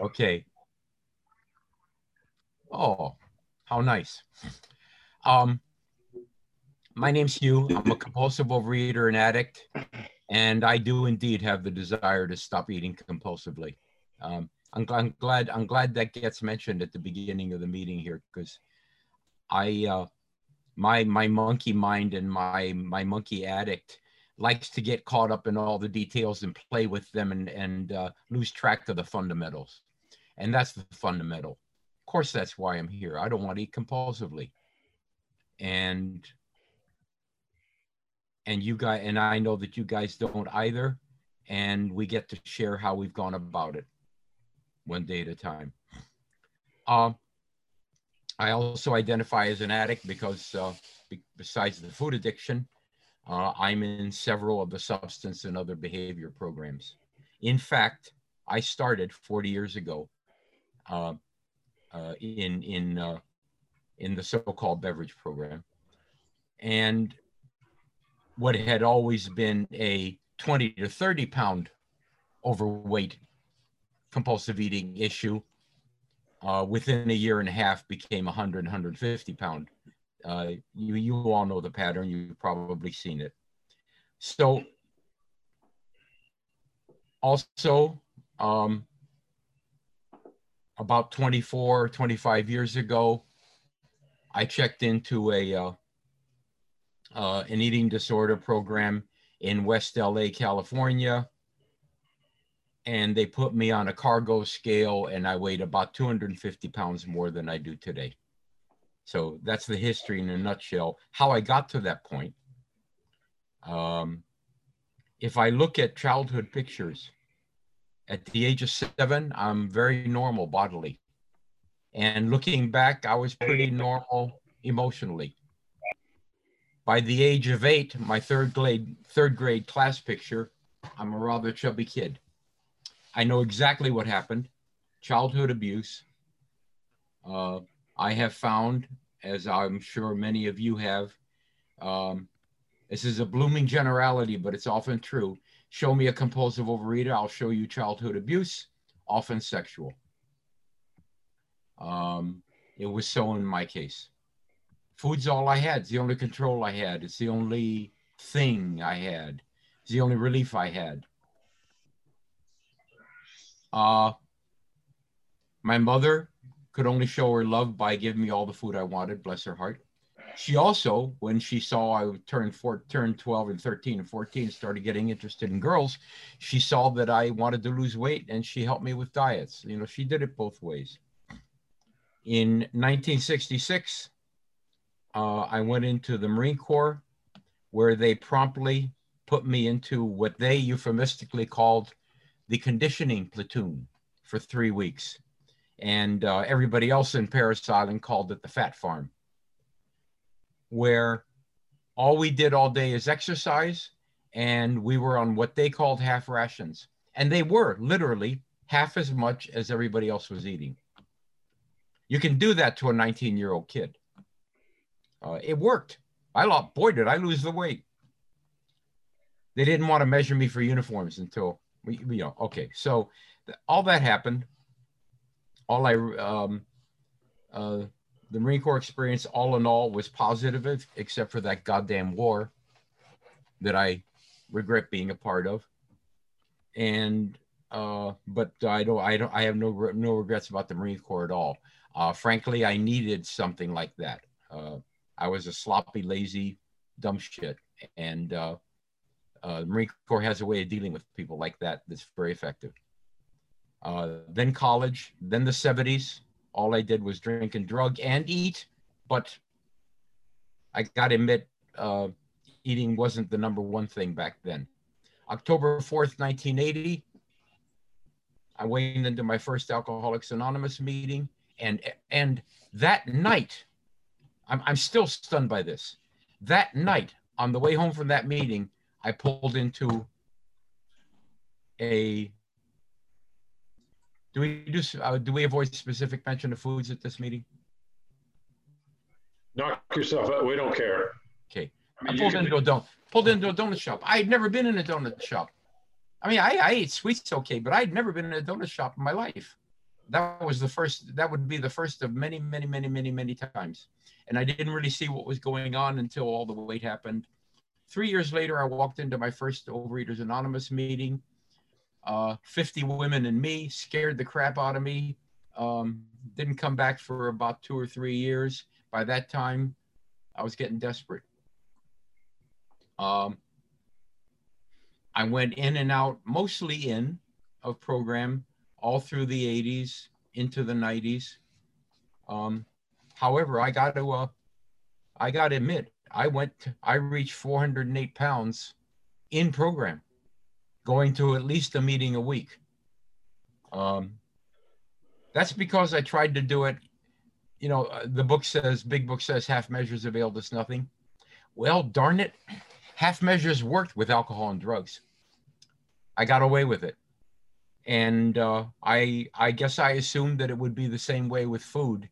Okay. Oh, how nice. Um, my name's Hugh. I'm a compulsive overeater and addict, and I do indeed have the desire to stop eating compulsively. Um, I'm, I'm, glad. I'm glad that gets mentioned at the beginning of the meeting here because I, uh, my my monkey mind and my my monkey addict likes to get caught up in all the details and play with them and and uh, lose track of the fundamentals, and that's the fundamental. Of course, that's why I'm here. I don't want to eat compulsively, and and you guys and I know that you guys don't either, and we get to share how we've gone about it, one day at a time. Um, I also identify as an addict because uh, besides the food addiction, uh, I'm in several of the substance and other behavior programs. In fact, I started 40 years ago uh, uh, in in uh, in the so-called beverage program, and what had always been a 20 to 30 pound overweight compulsive eating issue uh, within a year and a half became 100 150 pound uh, you, you all know the pattern. You've probably seen it. So also um, about 24, 25 years ago, I checked into a uh, uh, an eating disorder program in West LA, California. And they put me on a cargo scale, and I weighed about 250 pounds more than I do today. So that's the history in a nutshell. How I got to that point. Um, if I look at childhood pictures, at the age of seven, I'm very normal bodily. And looking back, I was pretty normal emotionally. By the age of eight, my third grade, third grade class picture, I'm a rather chubby kid. I know exactly what happened childhood abuse, uh, I have found, as I'm sure many of you have, um, this is a blooming generality, but it's often true. Show me a compulsive overeater, I'll show you childhood abuse, often sexual. Um, it was so in my case. Food's all I had. It's the only control I had. It's the only thing I had. It's the only relief I had. Uh, my mother could only show her love by giving me all the food I wanted, bless her heart. She also, when she saw I turned four, turned 12 and 13 and 14, started getting interested in girls, she saw that I wanted to lose weight and she helped me with diets. You know, she did it both ways. In 1966, uh, I went into the Marine Corps where they promptly put me into what they euphemistically called the conditioning platoon for three weeks and uh, everybody else in Parris Island called it the fat farm, where all we did all day is exercise, and we were on what they called half rations. And they were literally half as much as everybody else was eating. You can do that to a 19 year old kid. Uh, it worked. I lost, boy, did I lose the weight. They didn't want to measure me for uniforms until we, you know, okay. So all that happened all I um, uh, the Marine Corps experience, all in all, was positive, except for that goddamn war that I regret being a part of. And uh, but I don't, I don't, I have no no regrets about the Marine Corps at all. Uh, frankly, I needed something like that. Uh, I was a sloppy, lazy, dumb shit, and uh, uh, the Marine Corps has a way of dealing with people like that that's very effective. Uh, then college, then the 70s. All I did was drink and drug and eat, but I got to admit, uh, eating wasn't the number one thing back then. October 4th, 1980, I went into my first Alcoholics Anonymous meeting, and and that night, I'm, I'm still stunned by this. That night, on the way home from that meeting, I pulled into a do we do, uh, do we avoid specific mention of foods at this meeting? Knock yourself out. We don't care. Okay. I, mean, I pulled into a donut, pulled into a donut shop. I had never been in a donut shop. I mean, I, I ate sweets okay, but I'd never been in a donut shop in my life. that was the first. That would be the first of many, many, many, many, many times. And I didn't really see what was going on until all the weight happened. Three years later, I walked into my first Overeaters Anonymous meeting. Uh, 50 women and me scared the crap out of me. Um, didn't come back for about two or three years. By that time, I was getting desperate. Um, I went in and out, mostly in of program, all through the 80s into the 90s. Um, however, I got to, uh, I got to admit, I went, I reached 408 pounds in program, going to at least a meeting a week. Um, that's because I tried to do it. You know, uh, the book says, big book says, half measures availed us nothing. Well, darn it, half measures worked with alcohol and drugs. I got away with it. And uh, I, I guess I assumed that it would be the same way with food.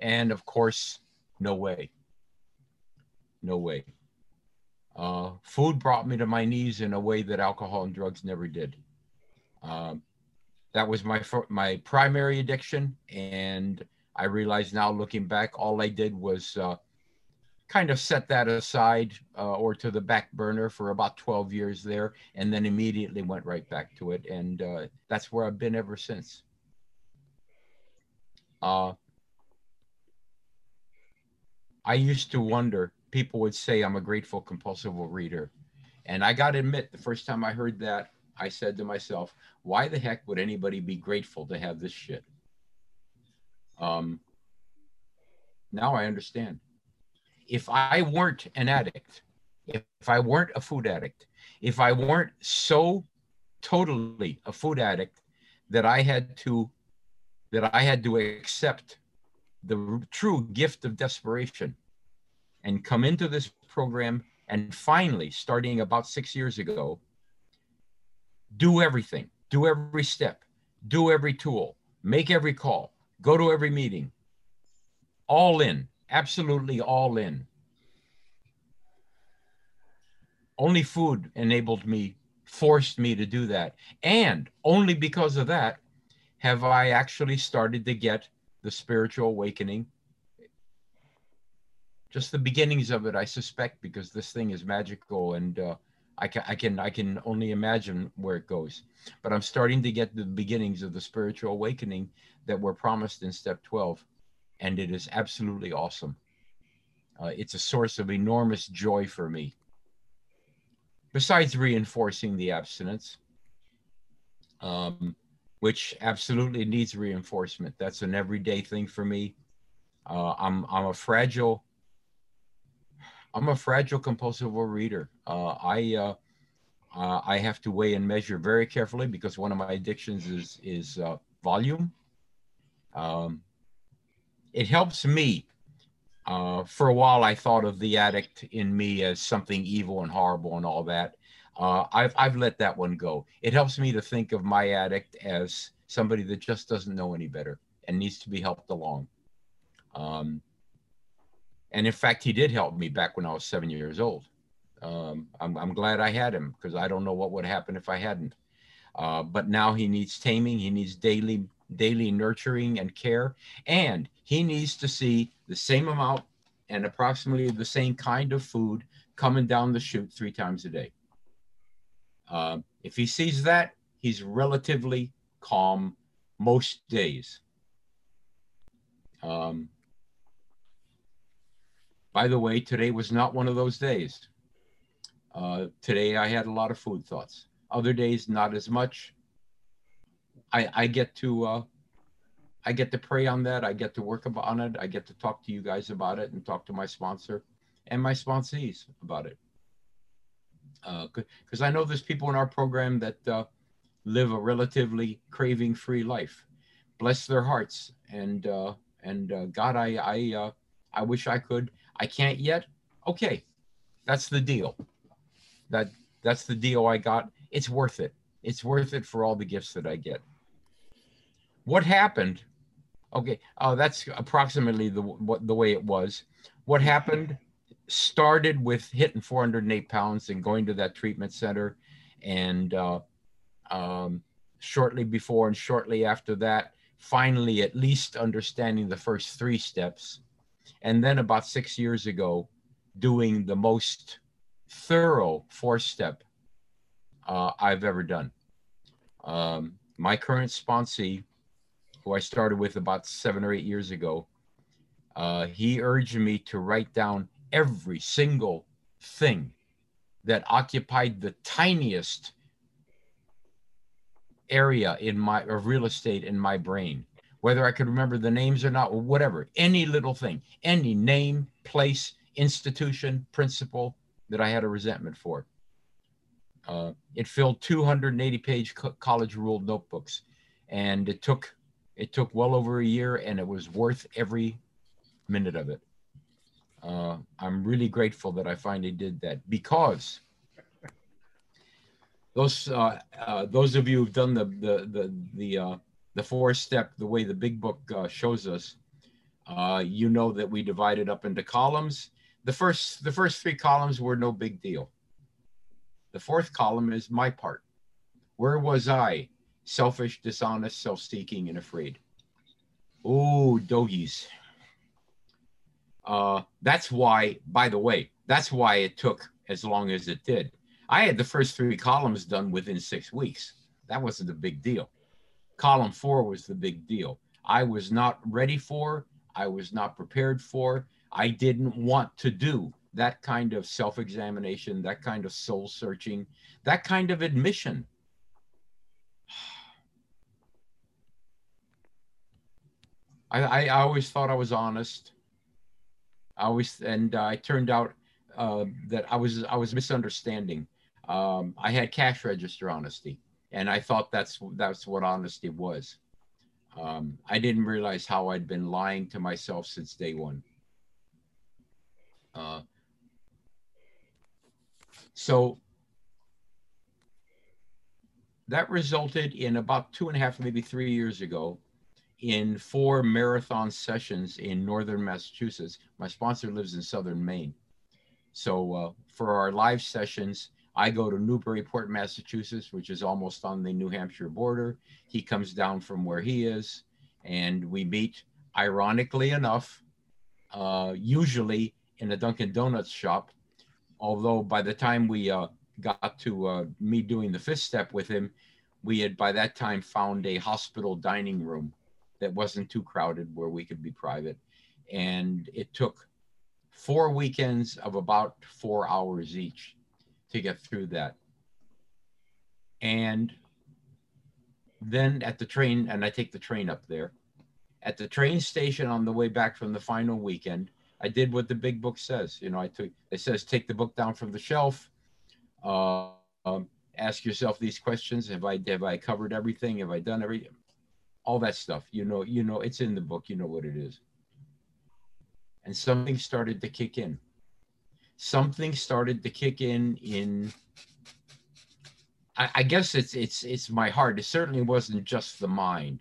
And of course, no way. No way. Uh, food brought me to my knees in a way that alcohol and drugs never did. Um, that was my my primary addiction, and I realize now, looking back, all I did was uh, kind of set that aside uh, or to the back burner for about 12 years there and then immediately went right back to it and uh, that's where i've been ever since uh, i used to wonder people would say i'm a grateful compulsive reader. And i got to admit the first time i heard that i said to myself why the heck would anybody be grateful to have this shit? Um, now i understand. If I weren't an addict, if, I weren't a food addict, if I weren't so totally a food addict that I had to that I had to accept the true gift of desperation and come into this program and finally starting about 6 years ago do everything do every step do every tool make every call go to every meeting all in absolutely all in. Only food enabled me, forced me to do that. And only because of that have I actually started to get the spiritual awakening. Just the beginnings of it, I suspect, because this thing is magical and uh, I can, I can, I can only imagine where it goes. But I'm starting to get the beginnings of the spiritual awakening that were promised in step 12 and it is absolutely awesome. Uh, it's a source of enormous joy for me. Besides reinforcing the abstinence, um, which absolutely needs reinforcement. That's an everyday thing for me. Uh, I'm I'm a fragile. I'm a fragile compulsive reader. Uh, I uh, uh, I have to weigh and measure very carefully because one of my addictions is is uh, volume. Um, it helps me. Uh, for a while, I thought of the addict in me as something evil and horrible and all that. Uh, I've, I've let that one go. It helps me to think of my addict as somebody that just doesn't know any better and needs to be helped along. Um, and in fact, he did help me back when I was seven years old. Um, I'm, I'm glad I had him because I don't know what would happen if I hadn't. Uh, but now he needs taming. He needs daily daily nurturing and care. And he needs to see the same amount and approximately the same kind of food coming down the chute three times a day. Uh, if he sees that, he's relatively calm most days. Um, by the way, today was not one of those days. Uh, today I had a lot of food thoughts. Other days, not as much. I, I get to uh, I get to pray on that. I get to work on it. I get to talk to you guys about it and talk to my sponsor and my sponsees about it. Because uh, I know there's people in our program that uh, live a relatively craving-free life. Bless their hearts. And uh, and uh, God, I I I wish I could. I can't yet. Okay, that's the deal. That that's the deal I got. It's worth it. It's worth it for all the gifts that I get what happened okay uh, that's approximately the what the way it was what happened started with hitting 408 pounds and going to that treatment center and uh, um, shortly before and shortly after that finally at least understanding the first three steps. And then about six years ago, doing the most thorough four step uh, I've ever done. Um, my current sponsee, who I started with about seven or eight years ago, uh, he urged me to write down every single thing that occupied the tiniest area in my of real estate in my brain whether i could remember the names or not or whatever any little thing any name place institution principle that i had a resentment for. Uh, it filled 280 page co- college ruled notebooks and it took it took well over a year and it was worth every minute of it. Uh, i'm really grateful that i finally did that because those uh, uh, those of you who've done the the the the uh, the four step the way the big book uh, shows us, uh, you know that we divided up into columns. The first the first three columns were no big deal. The fourth column is my part. Where was I? Selfish, dishonest, self-seeking, and afraid. Oh, doggies. Uh, that's why, by the way, that's why it took as long as it did I had the first three columns done within six weeks. That wasn't a big deal. Column four was the big deal. I was not ready for, I was not prepared for, I didn't want to do that kind of self examination, that kind of soul searching, that kind of admission. I, I, I always thought I was honest. I always, and uh, it turned out uh, that I was I was misunderstanding um, I had cash register honesty, and I thought that's that's what honesty was. Um, I didn't realize how I'd been lying to myself since day one. Uh, so that resulted in about two and a half, maybe three years ago, in four marathon sessions in northern Massachusetts. My sponsor lives in southern Maine. So uh, for our live sessions, I go to Newburyport, Massachusetts, which is almost on the New Hampshire border. He comes down from where he is, and we meet, ironically enough, uh, usually in a Dunkin' Donuts shop. Although by the time we uh, got to uh, me doing the fifth step with him, we had by that time found a hospital dining room that wasn't too crowded where we could be private. And it took four weekends of about four hours each to get through that. And then at the train, and I take the train up there. At the train station on the way back from the final weekend, I did what the big book says. You know, I took it says take the book down from the shelf. Uh, um, ask yourself these questions: Have I have I covered everything? Have I done everything? All that stuff. You know, you know, it's in the book. You know what it is. And something started to kick in something started to kick in in I, I, guess it's it's it's my heart. It certainly wasn't just the mind,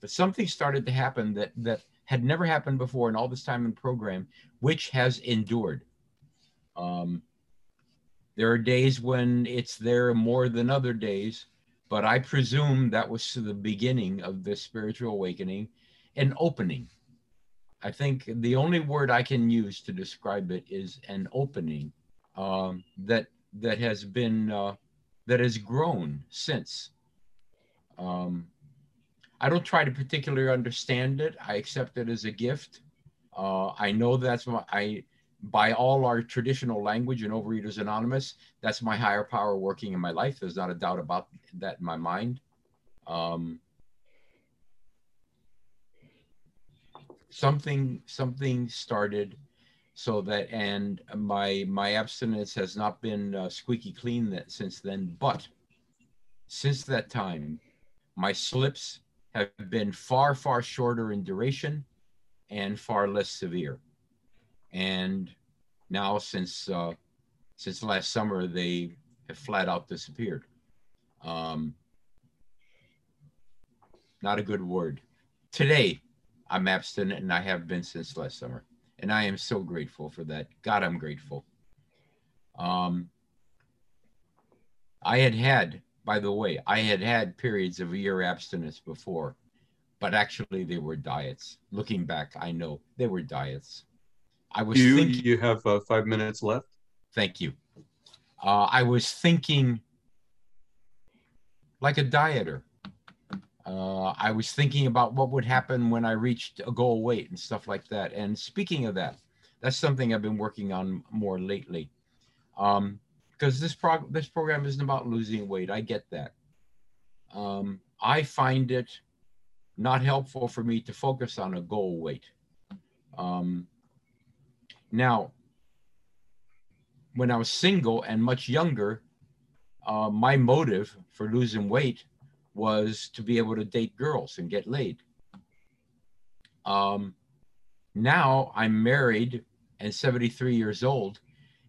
but something started to happen that that had never happened before in all this time in program, which has endured. Um, there are days when it's there more than other days, but I presume that was the beginning of the spiritual awakening, an opening I think the only word I can use to describe it is an opening um, that that has been uh, that has grown since. Um, I don't try to particularly understand it. I accept it as a gift. Uh, I know that's my I by all our traditional language and Overeaters Anonymous, that's my higher power working in my life. There's not a doubt about that in my mind. Um, something something started so that and my my abstinence has not been uh, squeaky clean that since then but since that time my slips have been far far shorter in duration and far less severe. And now since uh, since last summer they have flat out disappeared. Um, not a good word. Today I'm abstinent and I have been since last summer. And I am so grateful for that. God, I'm grateful. Um, I had had, by the way, I had had periods of a year abstinence before, but actually they were diets. Looking back, I know they were diets. I was You thinking, you have uh, five minutes left. thank you. Uh, I was thinking like a dieter. Uh, I was thinking about what would happen when I reached a goal weight and stuff like that. And speaking of that, that's something I've been working on more lately. Um, because this prog- this program isn't about losing weight. I get that. Um, I find it not helpful for me to focus on a goal weight. Um, now, when I was single and much younger, uh, my motive for losing weight was to be able to date girls and get laid. Um, now I'm married and 73 years old,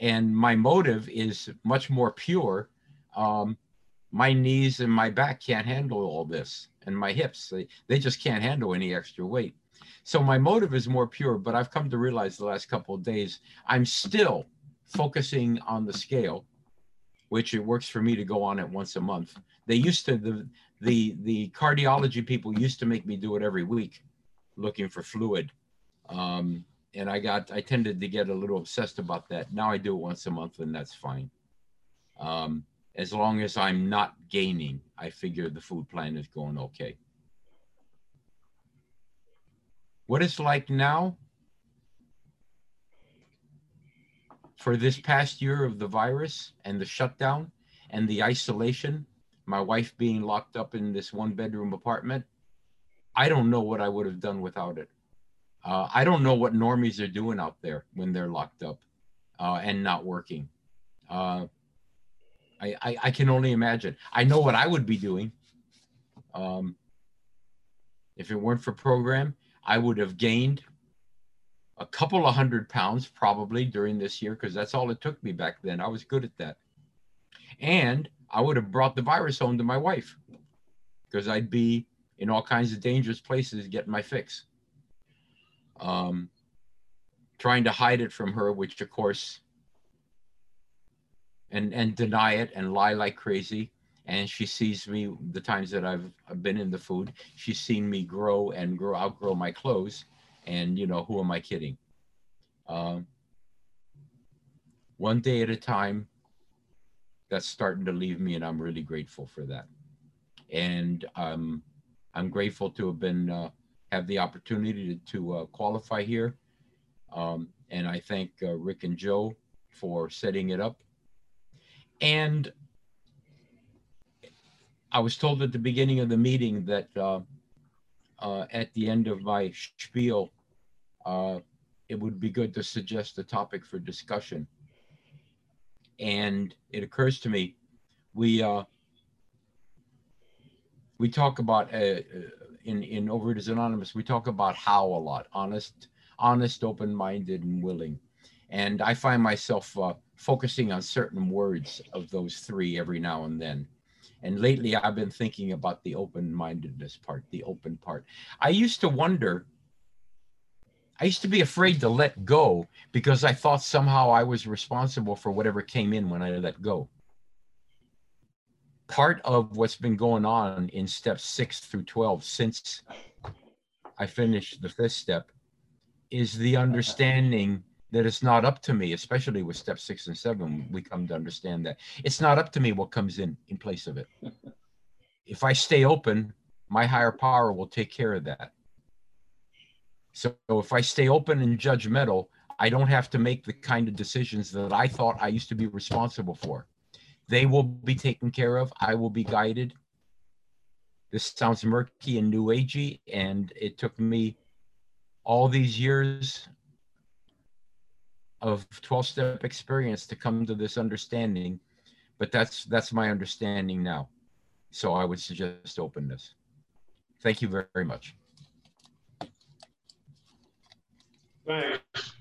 and my motive is much more pure. Um, my knees and my back can't handle all this, and my hips, they, they just can't handle any extra weight. So my motive is more pure, but I've come to realize the last couple of days I'm still focusing on the scale, which it works for me to go on it once a month. They used to the the the cardiology people used to make me do it every week, looking for fluid, um, and I got I tended to get a little obsessed about that. Now I do it once a month, and that's fine. Um, as long as I'm not gaining, I figure the food plan is going okay. What it's like now for this past year of the virus and the shutdown and the isolation, my wife being locked up in this one bedroom apartment, I don't know what I would have done without it. Uh, I don't know what normies are doing out there when they're locked up uh, and not working. Uh, I, I, I can only imagine. I know what I would be doing. Um, if it weren't for program, I would have gained a couple of hundred pounds probably during this year because that's all it took me back then. I was good at that. And I would have brought the virus home to my wife because I'd be in all kinds of dangerous places getting my fix. Um, trying to hide it from her, which of course, and and deny it and lie like crazy. And she sees me the times that I've, been in the food. She's seen me grow and grow outgrow my clothes and you know who am i kidding um, one day at a time that's starting to leave me and i'm really grateful for that. And um, i'm grateful to have been uh, have the opportunity to, to uh, qualify here. Um, and i thank uh, rick and joe for setting it up. And i was told at the beginning of the meeting that uh, uh, at the end of my spiel, uh, it would be good to suggest a topic for discussion. And it occurs to me, we uh, we talk about uh, in in Overeaters Anonymous, we talk about how a lot, honest, honest, open-minded, and willing. And I find myself uh, focusing on certain words of those three every now and then. And lately, I've been thinking about the open mindedness part, the open part. I used to wonder, I used to be afraid to let go because I thought somehow I was responsible for whatever came in when I let go. Part of what's been going on in steps six through 12 since I finished the fifth step is the understanding that it's not up to me, especially with step six and seven, we come to understand that it's not up to me what comes in in place of it. if I stay open, my higher power will take care of that. So if I stay open and judgmental, I don't have to make the kind of decisions that I thought I used to be responsible for. They will be taken care of. I will be guided. This sounds murky and new agey, and it took me all these years of 12 step experience to come to this understanding but that's that's my understanding now so i would suggest openness thank you very, very much Thanks.